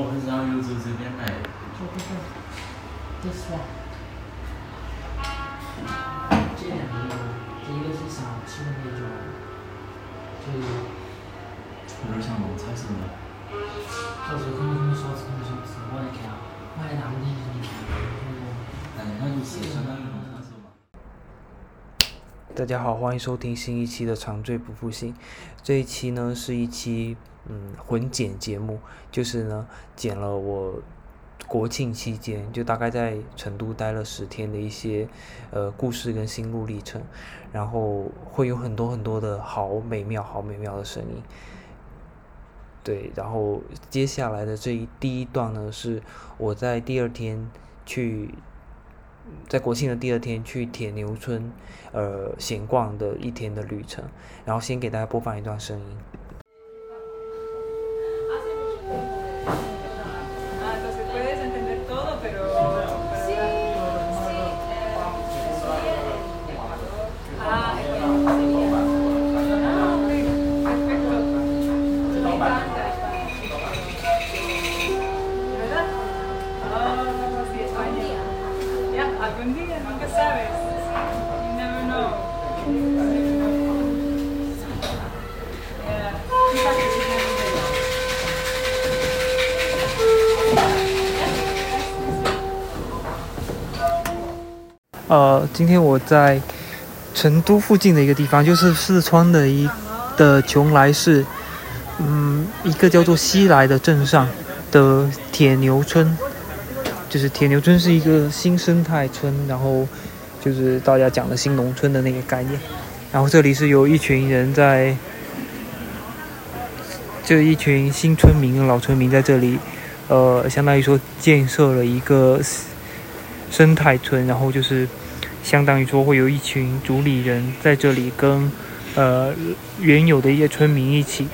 我很少有走这边来。这个是，this one。这两个，这一个是小吃的那种，就有点像那种彩色的。就是可能什么小吃，什么小吃，我来看，我来拿我点进去看。哎，那就是相当于。大家好，欢迎收听新一期的长醉不复醒。这一期呢是一期嗯混剪节目，就是呢剪了我国庆期间就大概在成都待了十天的一些呃故事跟心路历程，然后会有很多很多的好美妙、好美妙的声音。对，然后接下来的这一第一段呢是我在第二天去。在国庆的第二天去铁牛村，呃，闲逛的一天的旅程，然后先给大家播放一段声音。本地 never know。今天我在成都附近的一个地方，就是四川的一的邛崃市，嗯，一个叫做西来的镇上的铁牛村。就是铁牛村是一个新生态村，然后就是大家讲的新农村的那个概念，然后这里是有一群人在，就一群新村民、老村民在这里，呃，相当于说建设了一个生态村，然后就是相当于说会有一群主理人在这里跟呃原有的一些村民一起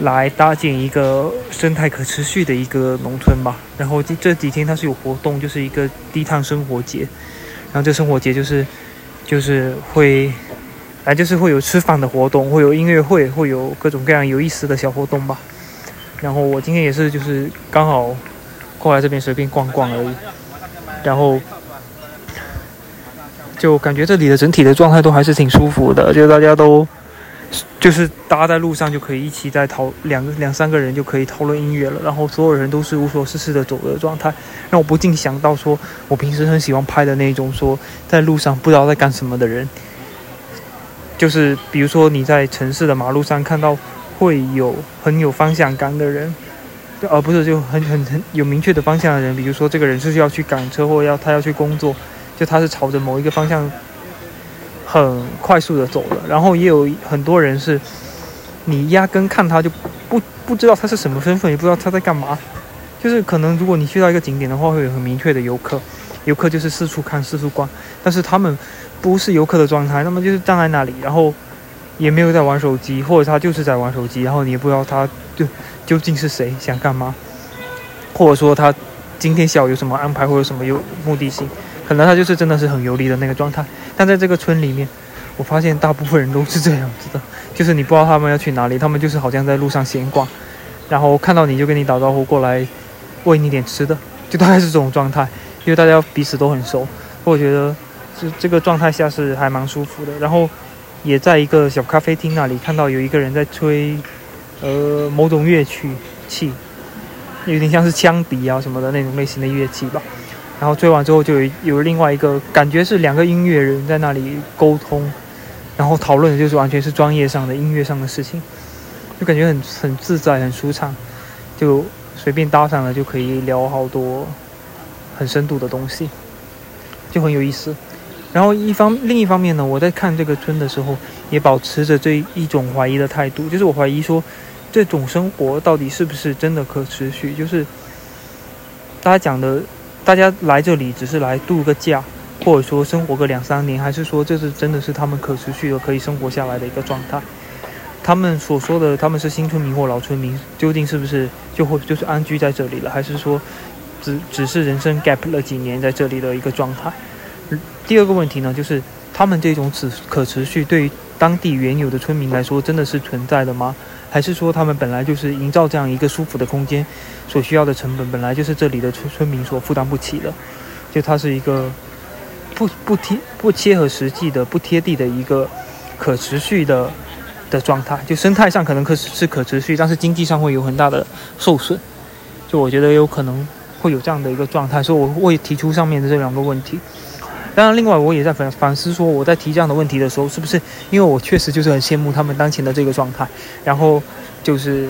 来搭建一个生态可持续的一个农村吧。然后这这几天它是有活动，就是一个低碳生活节，然后这生活节就是就是会。反正就是会有吃饭的活动，会有音乐会，会有各种各样有意思的小活动吧。然后我今天也是就是刚好过来这边随便逛逛而已，然后就感觉这里的整体的状态都还是挺舒服的，就大家都就是大家在路上就可以一起在讨两个两三个人就可以讨论音乐了，然后所有人都是无所事事的走的状态，让我不禁想到说，我平时很喜欢拍的那种说在路上不知道在干什么的人，就是比如说你在城市的马路上看到会有很有方向感的人。而不是就很很很有明确的方向的人，比如说这个人是要去赶车或者要他要去工作，就他是朝着某一个方向很快速的走了。然后也有很多人是，你压根看他就不不知道他是什么身份，也不知道他在干嘛。就是可能如果你去到一个景点的话，会有很明确的游客，游客就是四处看四处逛，但是他们不是游客的状态，那么就是站在那里，然后也没有在玩手机，或者他就是在玩手机，然后你也不知道他就。究竟是谁想干嘛，或者说他今天下午有什么安排，或者什么有目的性？可能他就是真的是很游离的那个状态。但在这个村里面，我发现大部分人都是这样子的，就是你不知道他们要去哪里，他们就是好像在路上闲逛，然后看到你就跟你打招呼过来，喂你点吃的，就大概是这种状态。因为大家彼此都很熟，我觉得这这个状态下是还蛮舒服的。然后也在一个小咖啡厅那里看到有一个人在吹。呃，某种乐曲器，有点像是羌笛啊什么的那种类型的乐器吧。然后追完之后，就有有另外一个感觉是两个音乐人在那里沟通，然后讨论的就是完全是专业上的音乐上的事情，就感觉很很自在、很舒畅，就随便搭上了就可以聊好多很深度的东西，就很有意思。然后一方另一方面呢，我在看这个村的时候，也保持着这一种怀疑的态度，就是我怀疑说。这种生活到底是不是真的可持续？就是大家讲的，大家来这里只是来度个假，或者说生活个两三年，还是说这是真的是他们可持续的可以生活下来的一个状态？他们所说的他们是新村民或老村民，究竟是不是就会就是安居在这里了，还是说只只是人生 gap 了几年在这里的一个状态？第二个问题呢，就是他们这种持可持续对于当地原有的村民来说，真的是存在的吗？还是说他们本来就是营造这样一个舒服的空间所需要的成本，本来就是这里的村村民所负担不起的，就它是一个不不贴不切合实际的、不贴地的一个可持续的的状态。就生态上可能可是可持续，但是经济上会有很大的受损。就我觉得有可能会有这样的一个状态，所以我会提出上面的这两个问题。当然，另外我也在反反思说，我在提这样的问题的时候，是不是因为我确实就是很羡慕他们当前的这个状态，然后就是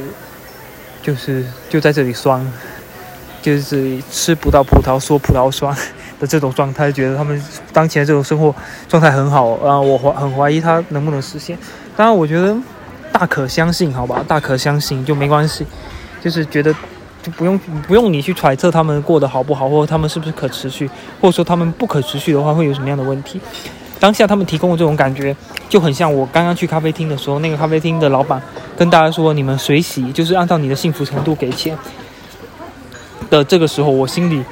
就是就在这里酸，就是吃不到葡萄说葡萄酸的这种状态，觉得他们当前这种生活状态很好啊，我怀很怀疑他能不能实现。当然，我觉得大可相信，好吧，大可相信就没关系，就是觉得。不用不用你去揣测他们过得好不好，或者他们是不是可持续，或者说他们不可持续的话会有什么样的问题。当下他们提供的这种感觉，就很像我刚刚去咖啡厅的时候，那个咖啡厅的老板跟大家说：“你们随喜，就是按照你的幸福程度给钱。”的这个时候，我心里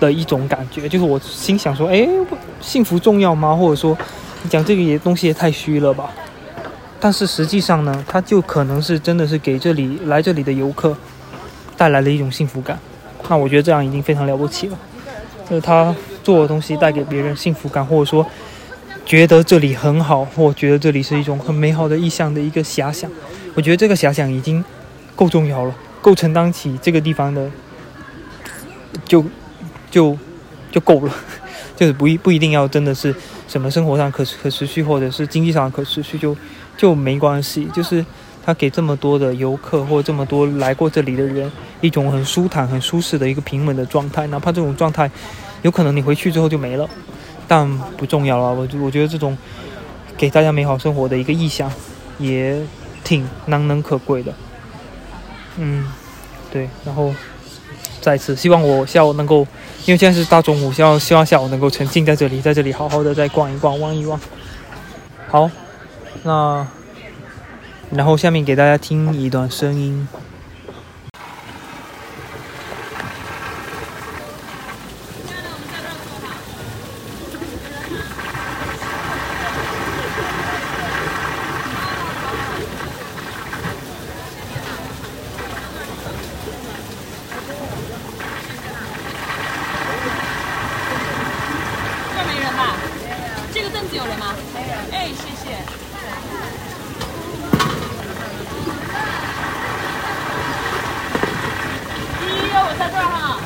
的一种感觉，就是我心想说：“哎，幸福重要吗？或者说，你讲这个也东西也太虚了吧？”但是实际上呢，它就可能是真的是给这里来这里的游客。带来了一种幸福感，那我觉得这样已经非常了不起了。就是他做的东西带给别人幸福感，或者说觉得这里很好，或觉得这里是一种很美好的意象的一个遐想。我觉得这个遐想已经够重要了，够承担起这个地方的，就就就够了。就是不一不一定要真的是什么生活上可可持续，或者是经济上可持续，就就没关系。就是。他给这么多的游客或这么多来过这里的人一种很舒坦、很舒适的一个平稳的状态，哪怕这种状态有可能你回去之后就没了，但不重要了。我我觉得这种给大家美好生活的一个意向也挺难能可贵的。嗯，对。然后再次希望我下午能够，因为现在是大中午，希望希望下午能够沉浸在这里，在这里好好的再逛一逛、望一望。好，那。然后下面给大家听一段声音。这没人吧？这个凳子有人吗？没有。哎，谢谢。一，我在这儿哈。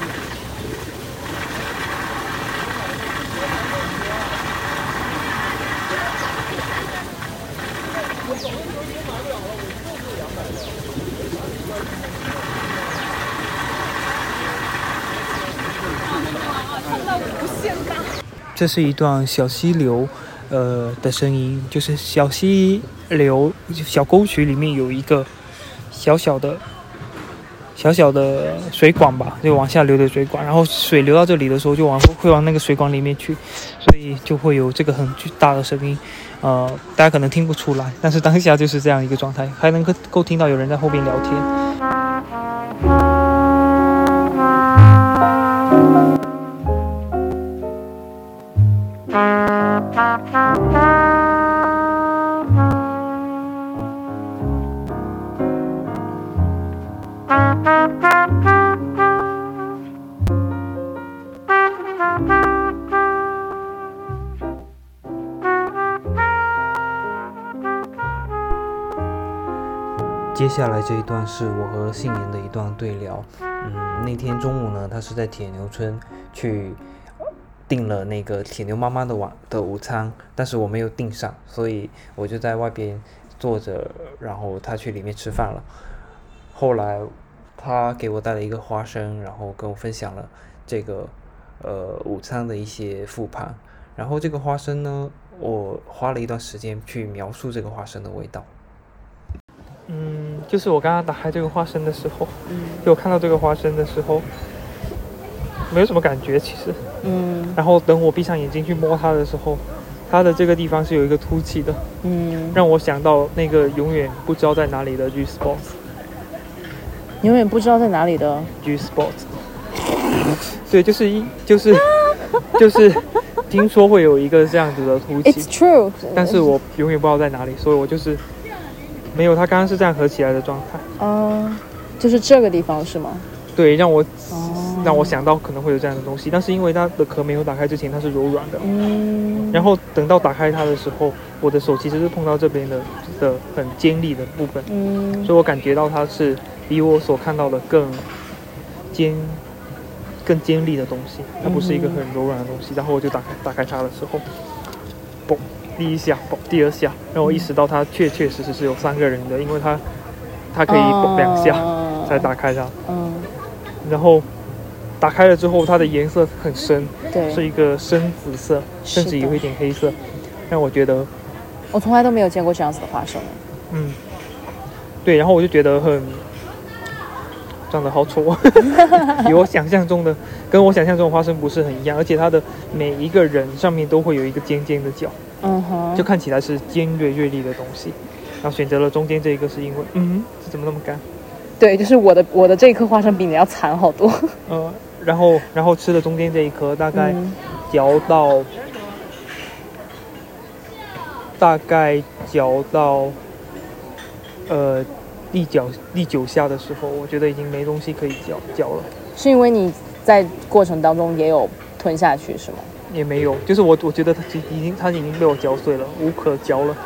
这是一段小溪流，呃的声音，就是小溪流小沟渠里面有一个小小的、小小的水管吧，就往下流的水管，然后水流到这里的时候，就往会往那个水管里面去，所以就会有这个很巨大的声音，呃，大家可能听不出来，但是当下就是这样一个状态，还能够够听到有人在后边聊天。接下来这一段是我和杏年的一段对聊。嗯，那天中午呢，他是在铁牛村去订了那个铁牛妈妈的晚的午餐，但是我没有订上，所以我就在外边坐着，然后他去里面吃饭了。后来他给我带了一个花生，然后跟我分享了这个呃午餐的一些复盘。然后这个花生呢，我花了一段时间去描述这个花生的味道。嗯，就是我刚刚打开这个花生的时候，嗯就我看到这个花生的时候，没有什么感觉其实。嗯然后等我闭上眼睛去摸它的时候，它的这个地方是有一个凸起的，嗯，让我想到那个永远不知道在哪里的 G Sports。永远不知道在哪里的。G Sports。对，就是一就是就是听说会有一个这样子的凸 It's 起，true，但是我永远不知道在哪里，所以我就是没有，它刚刚是这样合起来的状态。嗯，就是这个地方是吗？对，让我哦，让我想到可能会有这样的东西，但是因为它的壳没有打开之前，它是柔软的。嗯，然后等到打开它的时候，我的手其实是碰到这边的的很尖利的部分，嗯所以我感觉到它是比我所看到的更尖、更尖利的东西，它不是一个很柔软的东西。然后我就打开打开它的时候，嘣，第一下，嘣，第二下，让我意识到它确确实实是有三个人的，因为它它可以嘣两下哦才打开它，嗯，然后打开了之后，它的颜色很深，对，是一个深紫色，甚至有一点黑色，让我觉得我从来都没有见过这样子的花生。嗯，对，然后我就觉得很长得好丑，比我想象中的跟我想象中的花生不是很一样，而且它的每一个人上面都会有一个尖尖的角，嗯哼，就看起来是尖锐锐利的东西。然后选择了中间这一个，是因为嗯，这怎么那么干？对，就是我的我的这一颗花生比你要惨好多。呃，然后然后吃了中间这一颗，大概嗯嚼到、大概嚼到呃第九第九下的时候，我觉得已经没东西可以嚼嚼了，是因为你在过程当中也有吞下去是吗？也没有，就是我我觉得它已已经它已经被我嚼碎了，无可嚼了。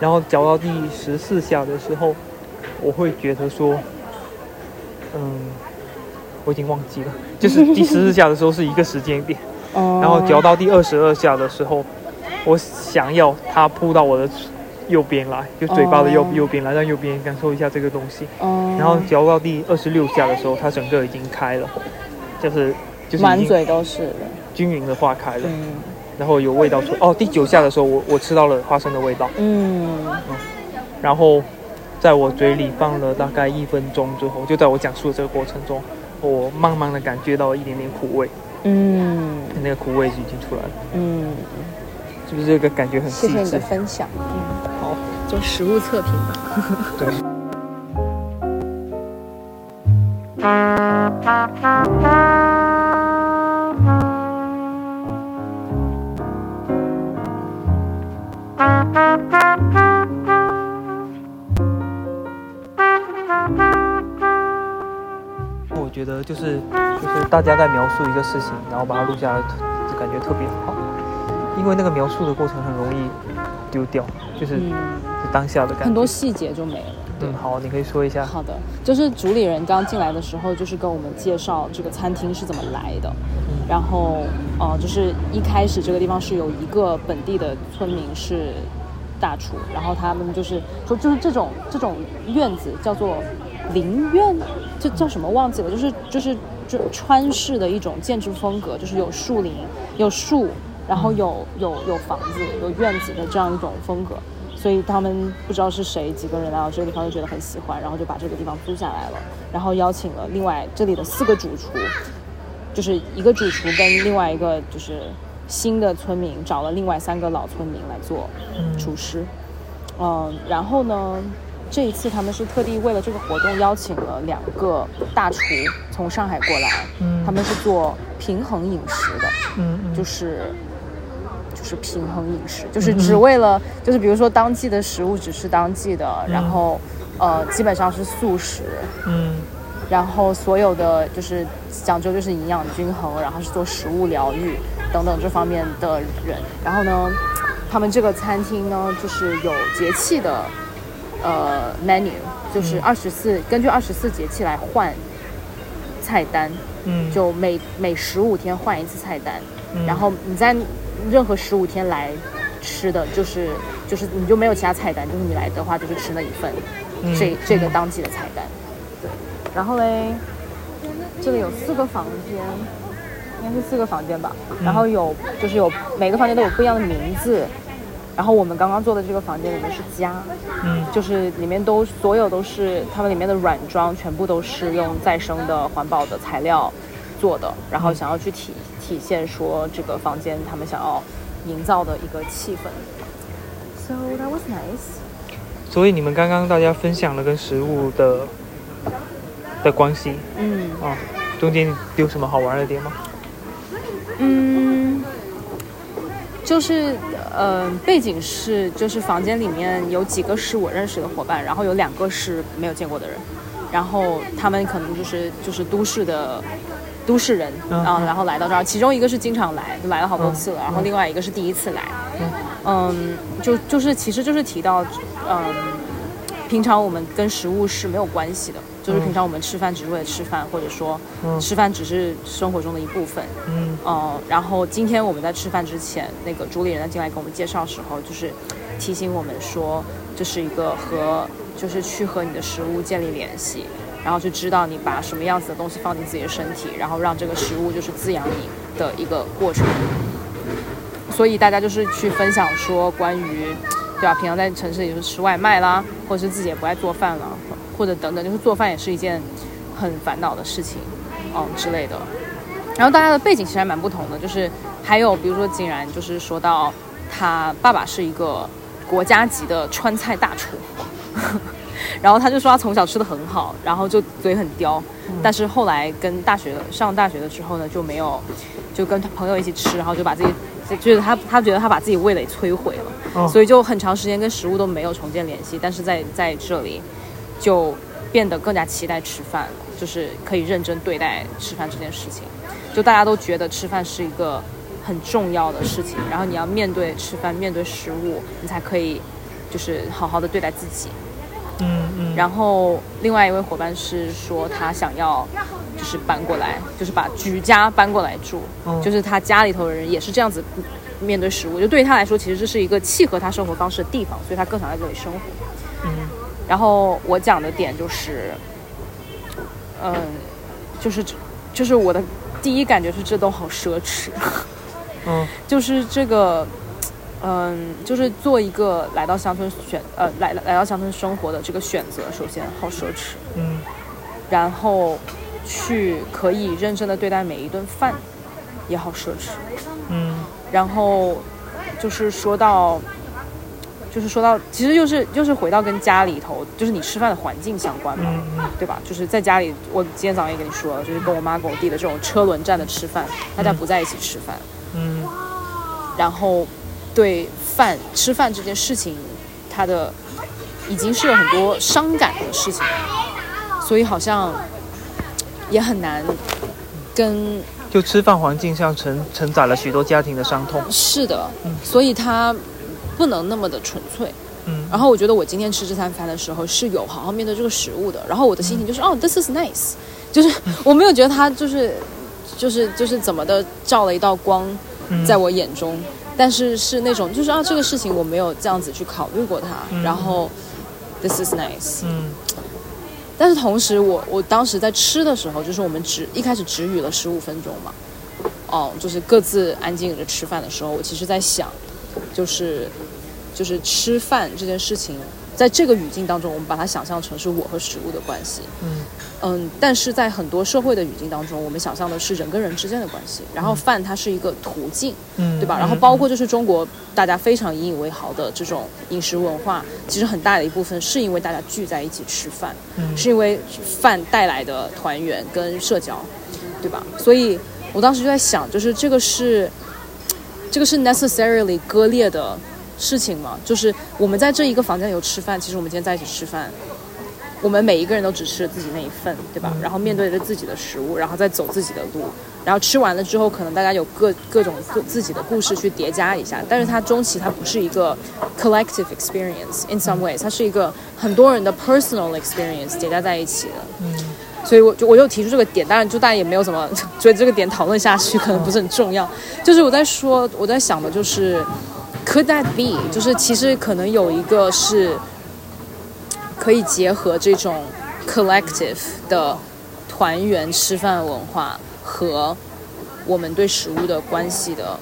然后嚼到第十四下的时候，我会觉得说，嗯，我已经忘记了，就是第十四下的时候是一个时间点。嗯，然后嚼到第二十二下的时候，我想要它扑到我的右边来，就嘴巴的右、哦右边来，让右边感受一下这个东西。嗯，然后嚼到第二十六下的时候，它整个已经开了，就是就是满嘴都是的。均匀的化开了，嗯然后有味道出。哦，第九下的时候，我我吃到了花生的味道，嗯然后在我嘴里放了大概一分钟之后，就在我讲述的这个过程中，我慢慢的感觉到一点点苦味，嗯那个苦味已经出来了，嗯，是不是这个感觉很细致谢谢你的？分享。嗯好。做食物测评吧。对。觉得就是就是大家在描述一个事情，然后把它录下来，就感觉特别好，因为那个描述的过程很容易丢掉，就是嗯，当下的感觉。很多细节就没了。嗯，好，你可以说一下。好的，就是主理人刚进来的时候，就是跟我们介绍这个餐厅是怎么来的。然后，呃，就是一开始这个地方是有一个本地的村民是大厨，然后他们就是说，就是这种这种院子叫做林院，这叫什么忘记了，就是就是就川式的一种建筑风格，就是有树林，有树，然后有有有房子，有院子的这样一种风格。所以他们不知道是谁几个人来到这个地方就觉得很喜欢，然后就把这个地方租下来了，然后邀请了另外这里的四个主厨，就是一个主厨跟另外一个就是新的村民找了另外三个老村民来做厨师，嗯，然后呢，这一次他们是特地为了这个活动邀请了两个大厨从上海过来，嗯。他们是做平衡饮食的，嗯嗯。就是就是平衡饮食，就是只为了就是比如说当季的食物只吃当季的，然后呃基本上是素食，嗯。然后所有的就是讲究就是营养均衡，然后是做食物疗愈等等这方面的人。然后呢，他们这个餐厅呢就是有节气的呃 menu，就是二十四根据二十四节气来换菜单，嗯，就每每十五天换一次菜单。嗯然后你在任何十五天来吃的就是就是你就没有其他菜单，就是你来的话就是吃那一份，嗯这这个当季的菜单。对，然后嘞，这里有四个房间，应该是四个房间吧。然后有就是有每个房间都有不一样的名字。然后我们刚刚做的这个房间里面是家，嗯就是里面都所有都是他们里面的软装全部都是用再生的环保的材料做的，然后想要去体体现说这个房间他们想要营造的一个气氛。So that was nice. 所以你们刚刚大家分享了跟食物的的关系嗯啊，中间有什么好玩的点吗？嗯，就是呃呃，背景是就是房间里面有几个是我认识的伙伴，然后有两个是没有见过的人，然后他们可能就是就是都市的都市人嗯啊，然后来到这儿，其中一个是经常来，来了好多嗯次了，然后另外一个是第一次来，嗯，就就是其实就是提到，嗯，平常我们跟食物是没有关系的，就是平常我们吃饭只是为了吃饭，或者说嗯吃饭只是生活中的一部分，嗯呃，然后今天我们在吃饭之前，那个主理人进来给我们介绍的时候，就是提醒我们说，这是一个和就是去和你的食物建立联系，然后就知道你把什么样子的东西放进自己的身体，然后让这个食物就是滋养你的一个过程。所以大家就是去分享说关于，对吧？平常在城市里就是吃外卖啦，或者是自己也不爱做饭了，或者等等，就是做饭也是一件很烦恼的事情，嗯之类的。然后大家的背景其实还蛮不同的，就是还有比如说竟然就是说到他爸爸是一个国家级的川菜大厨，然后他就说他从小吃的很好，然后就嘴很刁，但是后来跟大学上大学的时候呢，就没有就跟他朋友一起吃，然后就把自己就就是他他觉得他把自己味蕾摧毁了，哦所以就很长时间跟食物都没有重建联系，但是在在这里就变得更加期待吃饭了，就是可以认真对待吃饭这件事情。就大家都觉得吃饭是一个很重要的事情，然后你要面对吃饭，面对食物，你才可以就是好好的对待自己。嗯嗯，然后另外一位伙伴是说他想要就是搬过来，就是把举家搬过来住，嗯就是他家里头的人也是这样子面对食物，就对于他来说，其实这是一个契合他生活方式的地方，所以他更想在这里生活。嗯然后我讲的点就是，嗯，就是就是我的第一感觉是这都好奢侈，嗯。就是这个，嗯，就是做一个来到乡村选呃来来到乡村生活的这个选择，首先好奢侈，嗯。然后去可以认真的对待每一顿饭，也好奢侈，嗯。然后就是说到，就是说到，其实就是就是回到跟家里头，就是你吃饭的环境相关嘛，对吧？就是在家里，我今天早上也跟你说了，就是跟我妈跟我弟的这种车轮战的吃饭，大家不在一起吃饭，嗯然后对饭吃饭这件事情，它的已经是有很多伤感的事情，所以好像也很难跟就吃饭环境上承承载了许多家庭的伤痛。是的，所以它不能那么的纯粹。嗯。然后我觉得我今天吃这餐饭的时候是有好好面对这个食物的，然后我的心情就是、哦，this is nice，就是我没有觉得它就是就是就是怎么的照了一道光嗯在我眼中，但是是那种就是啊这个事情我没有这样子去考虑过它，嗯。然后 this is nice，嗯。但是同时我我当时在吃的时候，就是我们只一开始只语了十五分钟嘛，哦，就是各自安静着吃饭的时候，我其实在想，就是就是吃饭这件事情，在这个语境当中，我们把它想象成是我和食物的关系，嗯。嗯，但是在很多社会的语境当中，我们想象的是人跟人之间的关系，然后饭它是一个途径，嗯，对吧？然后包括就是中国大家非常引以为豪的这种饮食文化，其实很大的一部分是因为大家聚在一起吃饭，嗯。是因为饭带来的团圆跟社交，对吧？所以我当时就在想，就是这个是这个是 necessarily 割裂的事情吗？就是我们在这一个房间里头吃饭，其实我们今天在一起吃饭。我们每一个人都只吃了自己那一份，对吧？然后面对着自己的食物，然后再走自己的路，然后吃完了之后，可能大家有各各种各自己的故事去叠加一下，但是它终其它不是一个 collective experience in some ways，它是一个很多人的 personal experience 叠加在一起的。嗯所以我就我就提出这个点，当然就大家也没有怎么 追这个点讨论下去，可能不是很重要。就是我在说，我在想的就是，could that be？就是其实可能有一个是可以结合这种 collective 的团圆吃饭文化和我们对食物的关系的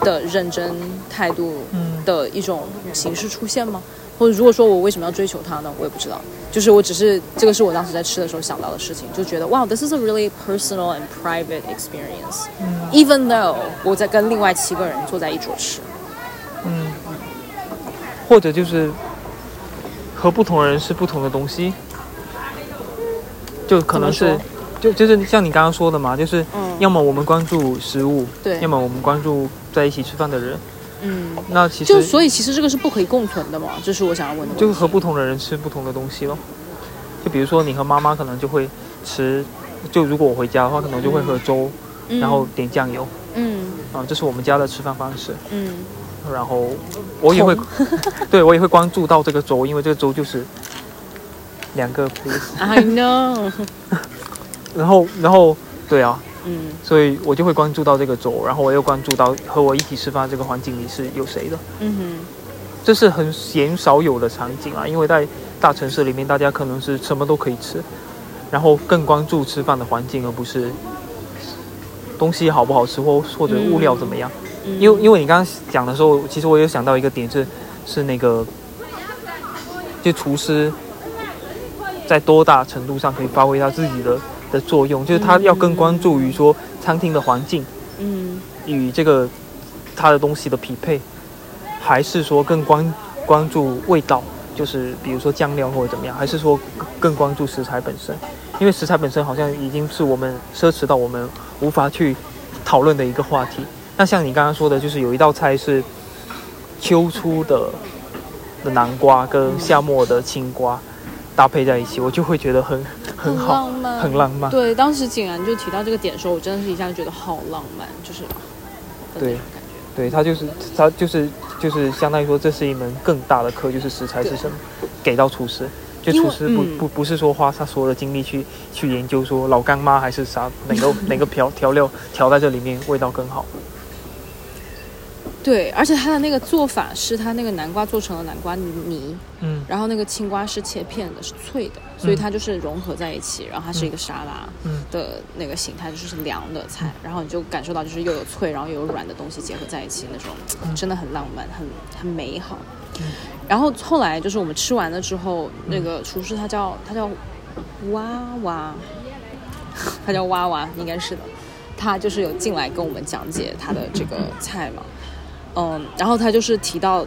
的认真态度的一种形式出现吗？或者如果说我为什么要追求它呢？我也不知道。就是我只是这个是我当时在吃的时候想到的事情，就觉得哇，this is a really personal and private experience。嗯 Even though 我在跟另外七个人坐在一桌吃，嗯，或者就是和不同人是不同的东西，就可能是就就是像你刚刚说的嘛，就是嗯要么我们关注食物，对要么我们关注在一起吃饭的人，嗯，那其实就所以其实这个是不可以共存的嘛，这是我想要问的问题。就和不同的人吃不同的东西咯。就比如说你和妈妈可能就会吃，就如果我回家的话，可能就会喝粥，嗯然后点酱油嗯啊、这是我们家的吃饭方式。嗯然后我也会，对我也会关注到这个粥，因为这个粥就是两个 please。I know，然后然后对啊，嗯所以我就会关注到这个粥，然后我又关注到和我一起吃饭这个环境里是有谁的。嗯哼，这是很鲜少有的场景啊，因为在大城市里面，大家可能是什么都可以吃，然后更关注吃饭的环境，而不是东西好不好吃或或者物料怎么样。嗯因为因为你刚刚讲的时候，其实我有想到一个点是是那个，就厨师在多大程度上可以发挥他自己的的作用，就是他要更关注于说餐厅的环境。嗯与这个它的东西的匹配，还是说更关关注味道，就是比如说酱料或者怎么样，还是说更更关注食材本身？因为食材本身好像已经是我们奢侈到我们无法去讨论的一个话题。那像你刚刚说的，就是有一道菜是秋初的的南瓜跟夏末的青瓜搭配在一起，我就会觉得很很好，浪漫，很浪漫。对，当时景然就提到这个点的时候，我真的是一下就觉得好浪漫，就是对。对，他就是他就是就是相当于说，这是一门更大的课，就是食材是什么，给到厨师。就厨师不、嗯不不是说花他所有的精力去去研究说老干妈还是啥哪个哪个调调料调在这里面味道更好。对，而且它的那个做法是它那个南瓜做成了南瓜泥，嗯。然后那个青瓜是切片的，是脆的，所以它就是融合在一起，然后它是一个沙拉嗯。的那个形态，就是凉的菜，然后你就感受到就是又有脆，然后又有软的东西结合在一起，那种真的很浪漫，很很美好。然后后来就是我们吃完了之后，那个厨师他叫他叫娃娃，他叫娃娃，应该是的。他就是有进来跟我们讲解他的这个菜嘛，嗯，然后他就是提到，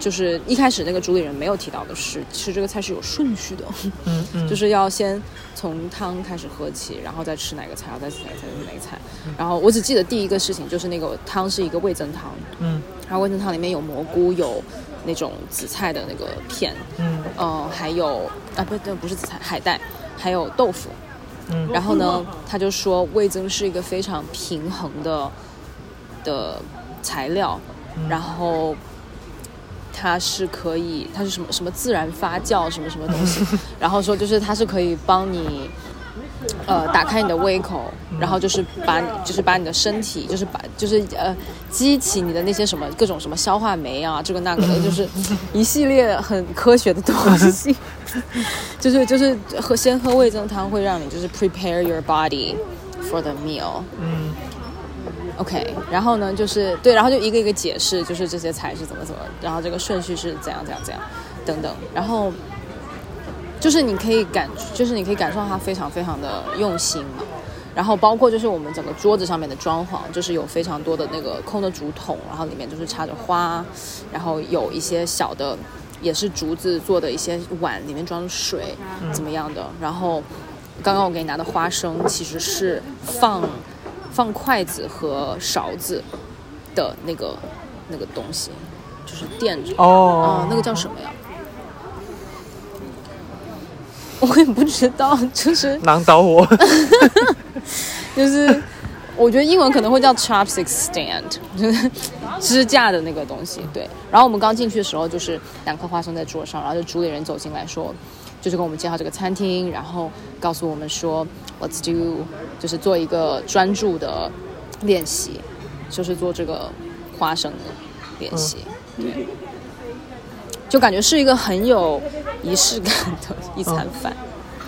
就是一开始那个主理人没有提到的是，吃这个菜是有顺序的，嗯嗯，就是要先从汤开始喝起，然后再吃哪个菜，然后再吃哪个菜，再吃哪个菜。然后我只记得第一个事情就是那个汤是一个味增汤，嗯然后味增汤里面有蘑菇，有那种紫菜的那个片，嗯呃，还有啊不对，不是紫菜，海带，还有豆腐。嗯然后呢，他就说味增是一个非常平衡的的材料，然后它是可以，它是什么什么自然发酵什么什么东西，然后说就是它是可以帮你。呃，打开你的胃口，然后就是把你，就是把你的身体，就是把，就是呃，激起你的那些什么各种什么消化酶啊，这个那个的，就是 一系列很科学的东西。就是就是喝先喝味增汤会让你就是 prepare your body for the meal。嗯 OK，然后呢就是对，然后就一个一个解释，就是这些菜是怎么怎么，然后这个顺序是怎样怎样怎样等等，然后就是你可以感，就是你可以感受到它非常非常的用心嘛。然后包括就是我们整个桌子上面的装潢，就是有非常多的那个空的竹筒，然后里面就是插着花，然后有一些小的也是竹子做的一些碗，里面装水，怎么样的。然后刚刚我给你拿的花生其实是放放筷子和勺子的那个那个东西，就是垫着。哦啊，那个叫什么呀？我也不知道，就是 难倒我。就是，我觉得英文可能会叫 chopstick stand，就是支架的那个东西。对，然后我们刚进去的时候，就是两颗花生在桌上，然后就主理人走进来说，就是跟我们介绍这个餐厅，然后告诉我们说，let's do，就是做一个专注的练习，就是做这个花生的练习。对，就感觉是一个很有仪式感的一餐饭。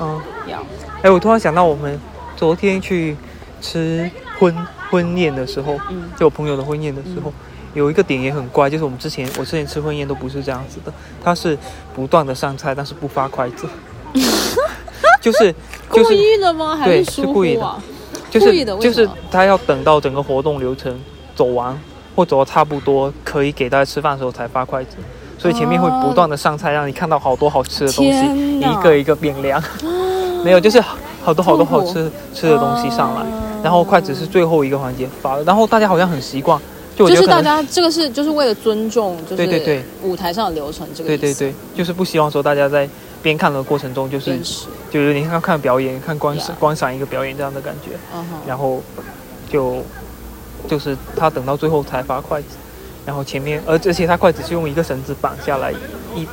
嗯，要，哎，我突然想到，我们昨天去吃婚婚宴的时候，嗯就我朋友的婚宴的时候，有一个点也很怪，就是我们之前我之前吃婚宴都不是这样子的，他是不断的上菜，但是不发筷子，就是就故是意的吗？还对是故意的？就是故意的就是他要等到整个活动流程走完或走的差不多，可以给大家吃饭的时候才发筷子。所以前面会不断的上菜，让你看到好多好吃的东西，一个一个变凉。没有，就是好多好多好吃吃的东西上来，然后筷子是最后一个环节发的，然后大家好像很习惯就是大家这个是就是为了尊重，就是对对对舞台上的流程这个。对对对，就是不希望说大家在边看的过程中就是，就是你看看表演、看观观赏一个表演这样的感觉，然后就就是他等到最后才发筷子，然后前面而而且他筷子是用一个绳子绑下来，一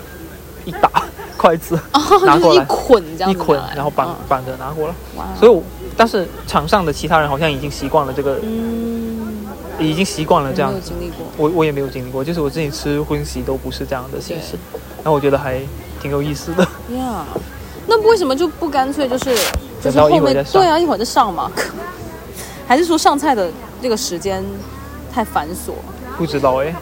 一打 筷子拿过来捆这样一捆然后绑嗯绑着拿过来，哇，所以我但是场上的其他人好像已经习惯了这个，嗯，已经习惯了这样。我我也没有经历过，就是我自己吃荤席都不是这样的形式，然后我觉得还挺有意思的。呀，那为什么就不干脆就是就是后面对啊一会儿就上嘛？还是说上菜的这个时间太繁琐？不知道哎、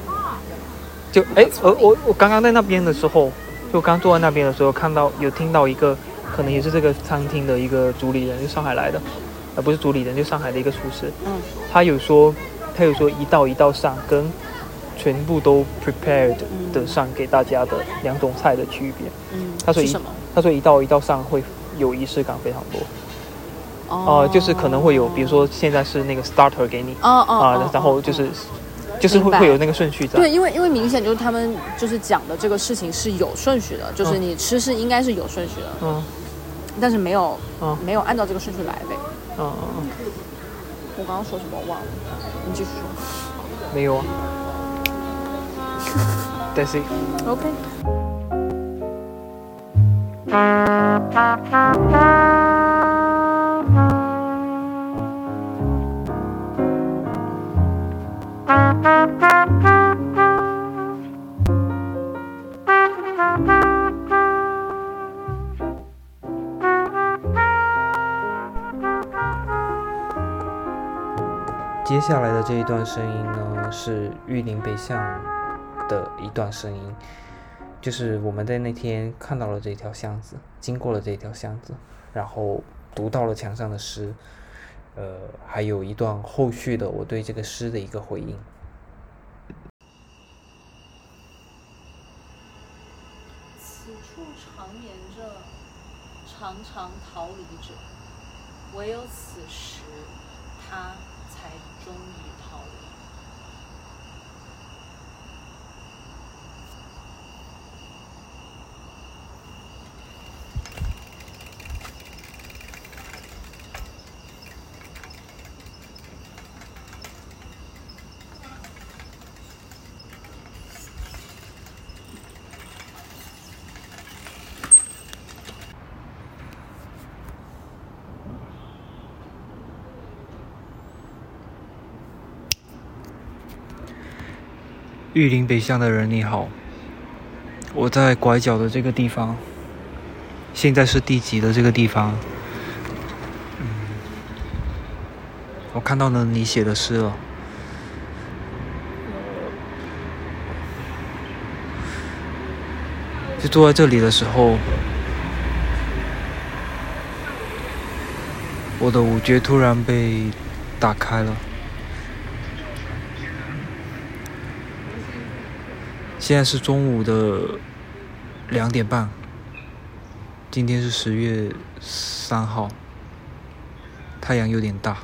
就哎，我我我刚刚在那边的时候，就刚坐在那边的时候，看到有听到一个，可能也是这个餐厅的一个主理人，就上海来的，呃，不是主理人，就上海的一个厨师，嗯，他有说，他有说一道一道上跟全部都 prepared 的上给大家的两种菜的区别。嗯，他说什么？他说一道一道上会有仪式感非常多，哦呃，就是可能会有，比如说现在是那个 starter 给你哦哦啊、哦然后就是、就是会会有那个顺序在。对，因为因为明显就是他们就是讲的这个事情是有顺序的，就是嗯你吃是应该是有顺序的，嗯但是没有嗯没有按照这个顺序来呗。嗯嗯嗯，我刚刚说什么我忘了，你继续说。没有啊。但是 OK。接下来的这一段声音呢，是玉林北向的一段声音，就是我们在那天看到了这条巷子，经过了这条巷子，然后读到了墙上的诗，呃，还有一段后续的我对这个诗的一个回应。此处常年着常常逃离者，唯有此时，他才终于逃离。玉林北向的人你好，我在拐角的这个地方，现在是第几的这个地方？嗯，我看到了你写的诗了。就坐在这里的时候，我的五觉突然被打开了。现在是中午的两点半，今天是十月三号，太阳有点大。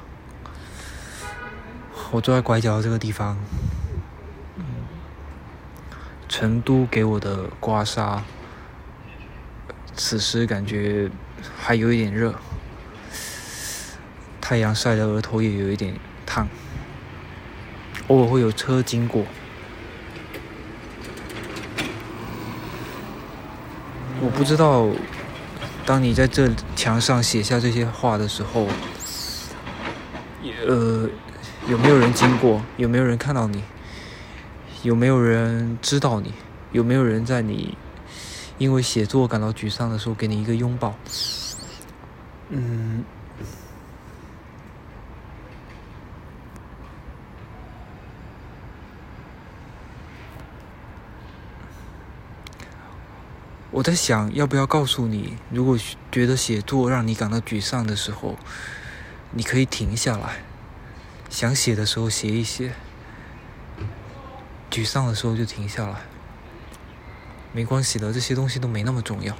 我坐在拐角这个地方，成都给我的刮痧，此时感觉还有一点热，太阳晒的额头也有一点烫，偶尔会有车经过。我不知道，当你在这墙上写下这些话的时候，呃，有没有人经过？有没有人看到你？有没有人知道你？有没有人在你因为写作感到沮丧的时候给你一个拥抱？嗯。我在想，要不要告诉你，如果觉得写作让你感到沮丧的时候，你可以停下来，想写的时候写一写，沮丧的时候就停下来，没关系的，这些东西都没那么重要。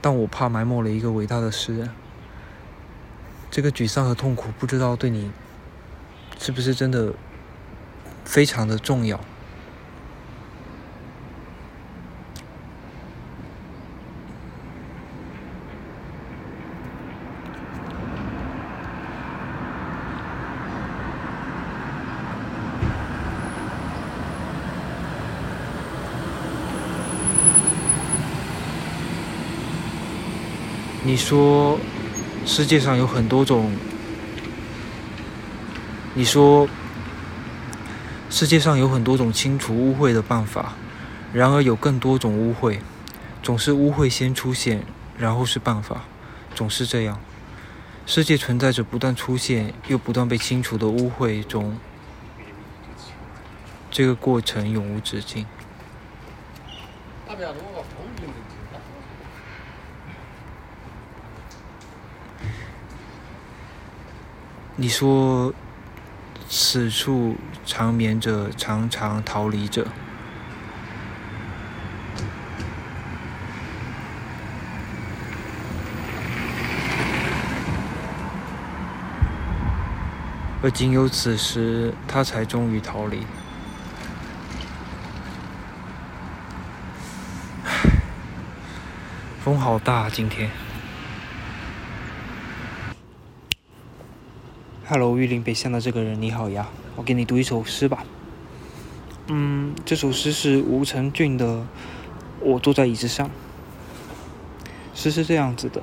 但我怕埋没了一个伟大的诗人。这个沮丧和痛苦，不知道对你是不是真的非常的重要。你说世界上有很多种，你说世界上有很多种清除污秽的办法，然而有更多种污秽，总是污秽先出现，然后是办法，总是这样。世界存在着不断出现又不断被清除的污秽中，这个过程永无止境。你说，此处长眠者，常常逃离者。而仅有此时，他才终于逃离。风好大，今天。Hello，玉林北巷的这个人，你好呀！我给你读一首诗吧。嗯，这首诗是吴承俊的《我坐在椅子上》。诗是这样子的：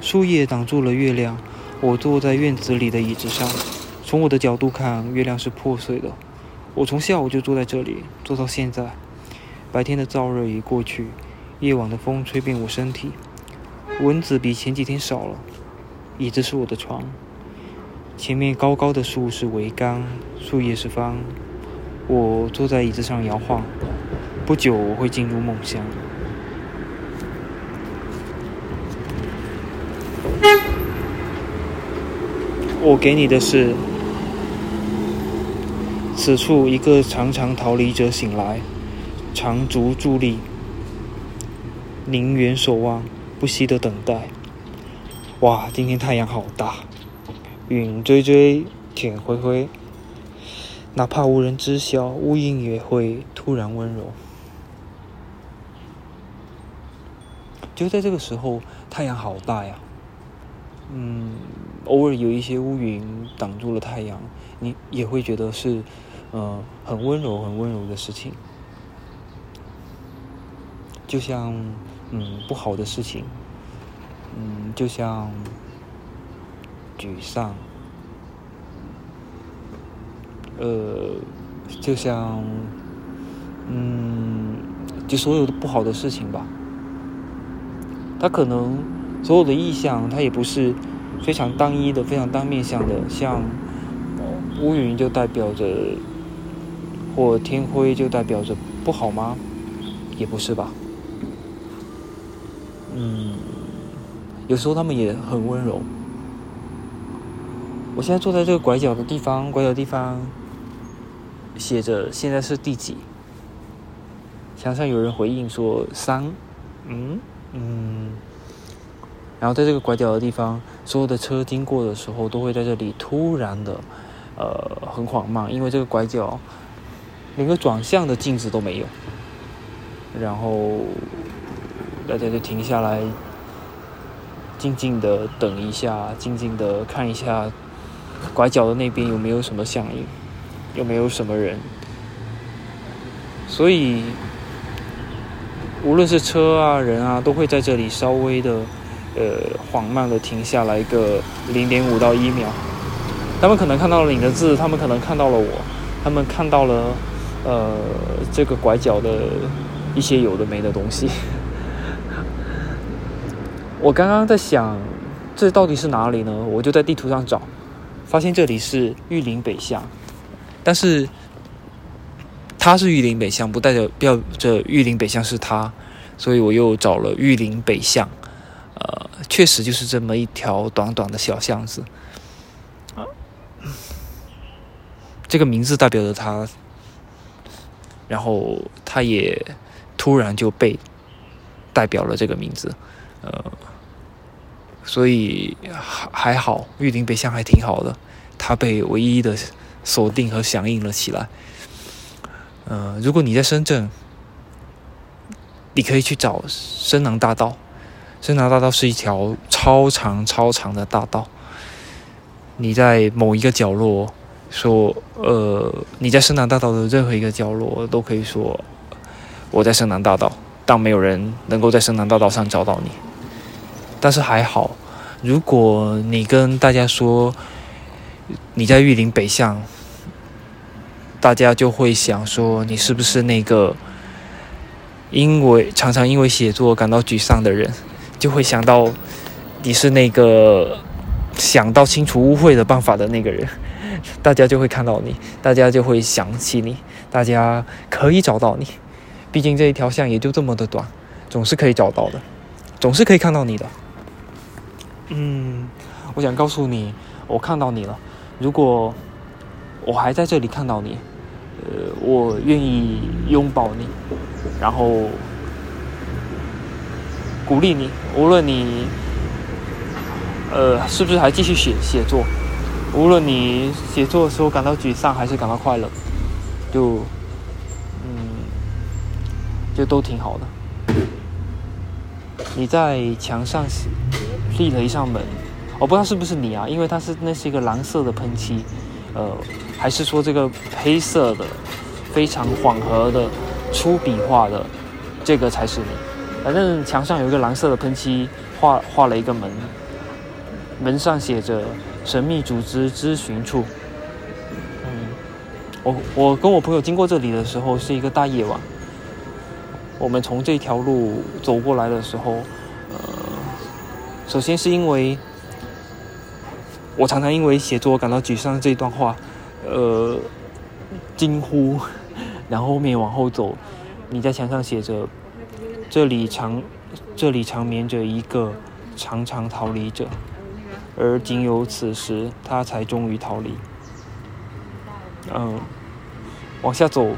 树叶挡住了月亮，我坐在院子里的椅子上。从我的角度看，月亮是破碎的。我从下午就坐在这里，坐到现在。白天的燥热已过去，夜晚的风吹遍我身体，蚊子比前几天少了。椅子是我的床。前面高高的树是桅杆，树叶是帆。我坐在椅子上摇晃，不久我会进入梦乡。我给你的是，此处一个常常逃离者醒来，长足伫立，凝远守望，不息的等待。哇，今天太阳好大，云追追，天灰灰，哪怕无人知晓，乌云也会突然温柔。就在这个时候，太阳好大呀。嗯，偶尔有一些乌云挡住了太阳，你也会觉得是，呃，很温柔、很温柔的事情。就像，嗯，不好的事情，嗯，就像沮丧，呃，就像，嗯，就所有的不好的事情吧，它可能。所有的意象，它也不是非常单一的、非常单面向的，像乌云就代表着，或天灰就代表着不好吗？也不是吧。嗯，有时候他们也很温柔。我现在坐在这个拐角的地方，拐角地方写着现在是第几？墙上有人回应说三。嗯嗯。然后在这个拐角的地方，所有的车经过的时候，都会在这里突然的，呃，很缓慢，因为这个拐角连个转向的镜子都没有。然后大家就停下来，静静的等一下，静静的看一下拐角的那边有没有什么响应，有没有什么人。所以无论是车啊、人啊，都会在这里稍微的。呃，缓慢的停下来个零点五到一秒，他们可能看到了你的字，他们可能看到了我，他们看到了呃这个拐角的一些有的没的东西。我刚刚在想，这到底是哪里呢？我就在地图上找，发现这里是玉林北巷，但是它是玉林北巷，不代表表着玉林北巷是它，所以我又找了玉林北巷。呃，确实就是这么一条短短的小巷子，啊，这个名字代表着他，然后他也突然就被代表了这个名字，呃，所以还还好，玉林北巷还挺好的，它被唯一的锁定和响应了起来。呃，如果你在深圳，你可以去找深南大道。深南大道是一条超长超长的大道。你在某一个角落说，呃，你在深南大道的任何一个角落都可以说我在深南大道，但没有人能够在深南大道上找到你。但是还好，如果你跟大家说你在玉林北巷，大家就会想说你是不是那个因为常常因为写作感到沮丧的人，就会想到你是那个想到清除污秽的办法的那个人，大家就会看到你，大家就会想起你，大家可以找到你。毕竟这一条巷也就这么的短，总是可以找到的，总是可以看到你的。嗯，我想告诉你，我看到你了。如果我还在这里看到你，呃，我愿意拥抱你，然后鼓励你，无论你呃是不是还继续写写作，无论你写作的时候感到沮丧还是感到快乐，就嗯，就都挺好的。你在墙上立了一扇门，我不知道是不是你啊，因为它是那是一个蓝色的喷漆，呃，还是说这个黑色的非常缓和的粗笔画的这个才是你。反正墙上有一个蓝色的喷漆，画画了一个门，门上写着“神秘组织咨询处”。嗯，我我跟我朋友经过这里的时候是一个大夜晚，我们从这条路走过来的时候，呃，首先是因为我常常因为写作感到沮丧这段话，呃，惊呼，然后面往后走，你在墙上写着。这里长，这里长眠着一个常常逃离者，而仅有此时，他才终于逃离。嗯，往下走，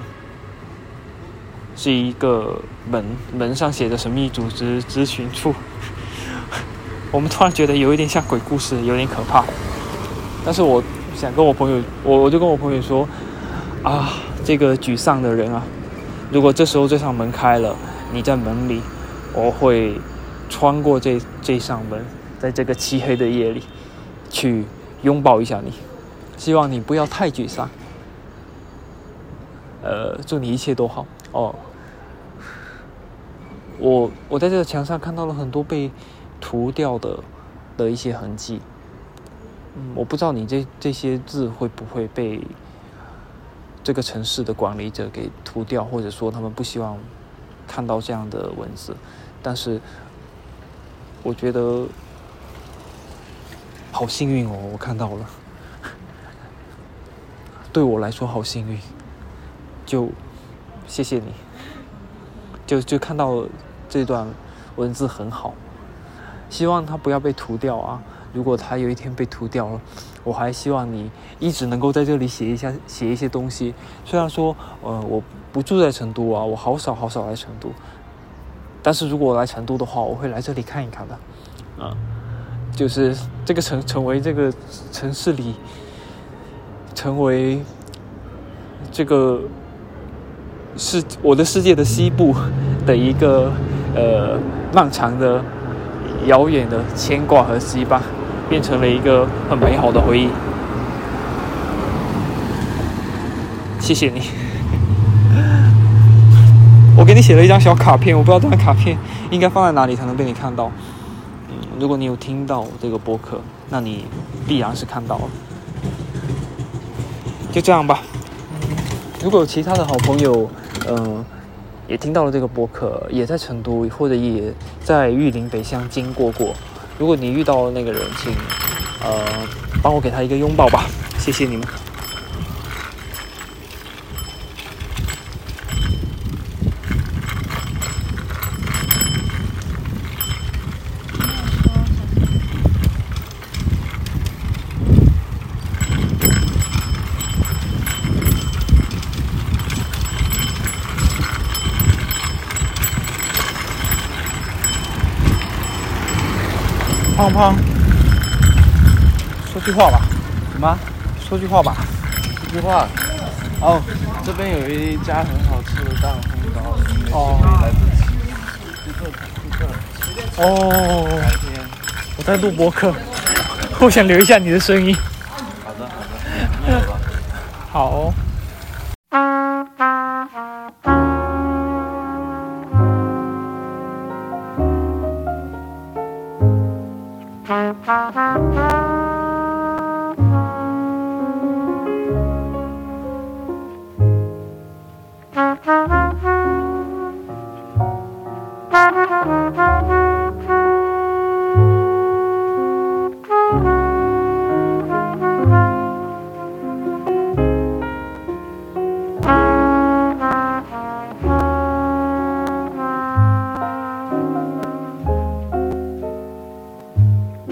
是一个门，门上写着“神秘组织咨询处”。我们突然觉得有一点像鬼故事，有点可怕。但是我想跟我朋友，我我就跟我朋友说：“啊，这个沮丧的人啊，如果这时候这扇门开了。”你在门里，我会穿过这这扇门，在这个漆黑的夜里，去拥抱一下你。希望你不要太沮丧。呃，祝你一切都好哦。我我在这个墙上看到了很多被涂掉的的一些痕迹。嗯，我不知道你这这些字会不会被这个城市的管理者给涂掉，或者说他们不希望。看到这样的文字，但是我觉得好幸运哦，我看到了，对我来说好幸运，就谢谢你，就就看到这段文字很好，希望它不要被涂掉啊！如果它有一天被涂掉了，我还希望你一直能够在这里写一下写一些东西，虽然说呃我。不住在成都啊，我好少好少来成都。但是如果我来成都的话，我会来这里看一看的。啊，就是这个成成为这个城市里，成为这个是我的世界的西部的一个呃漫长的、遥远的牵挂和羁绊，变成了一个很美好的回忆。谢谢你。我给你写了一张小卡片，我不知道这张卡片应该放在哪里才能被你看到。嗯，如果你有听到这个播客，那你必然是看到了。就这样吧。如果有其他的好朋友，嗯，也听到了这个博客，也在成都或者也在玉林北乡经过过，如果你遇到那个人，请呃帮我给他一个拥抱吧，谢谢你们。句话吧，什么？说句话吧。句话。哦，这边有一家很好吃的蛋烘糕，哦哦。我在录播客，我想留一下你的声音。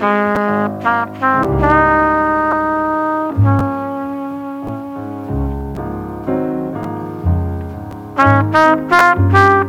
Thank you.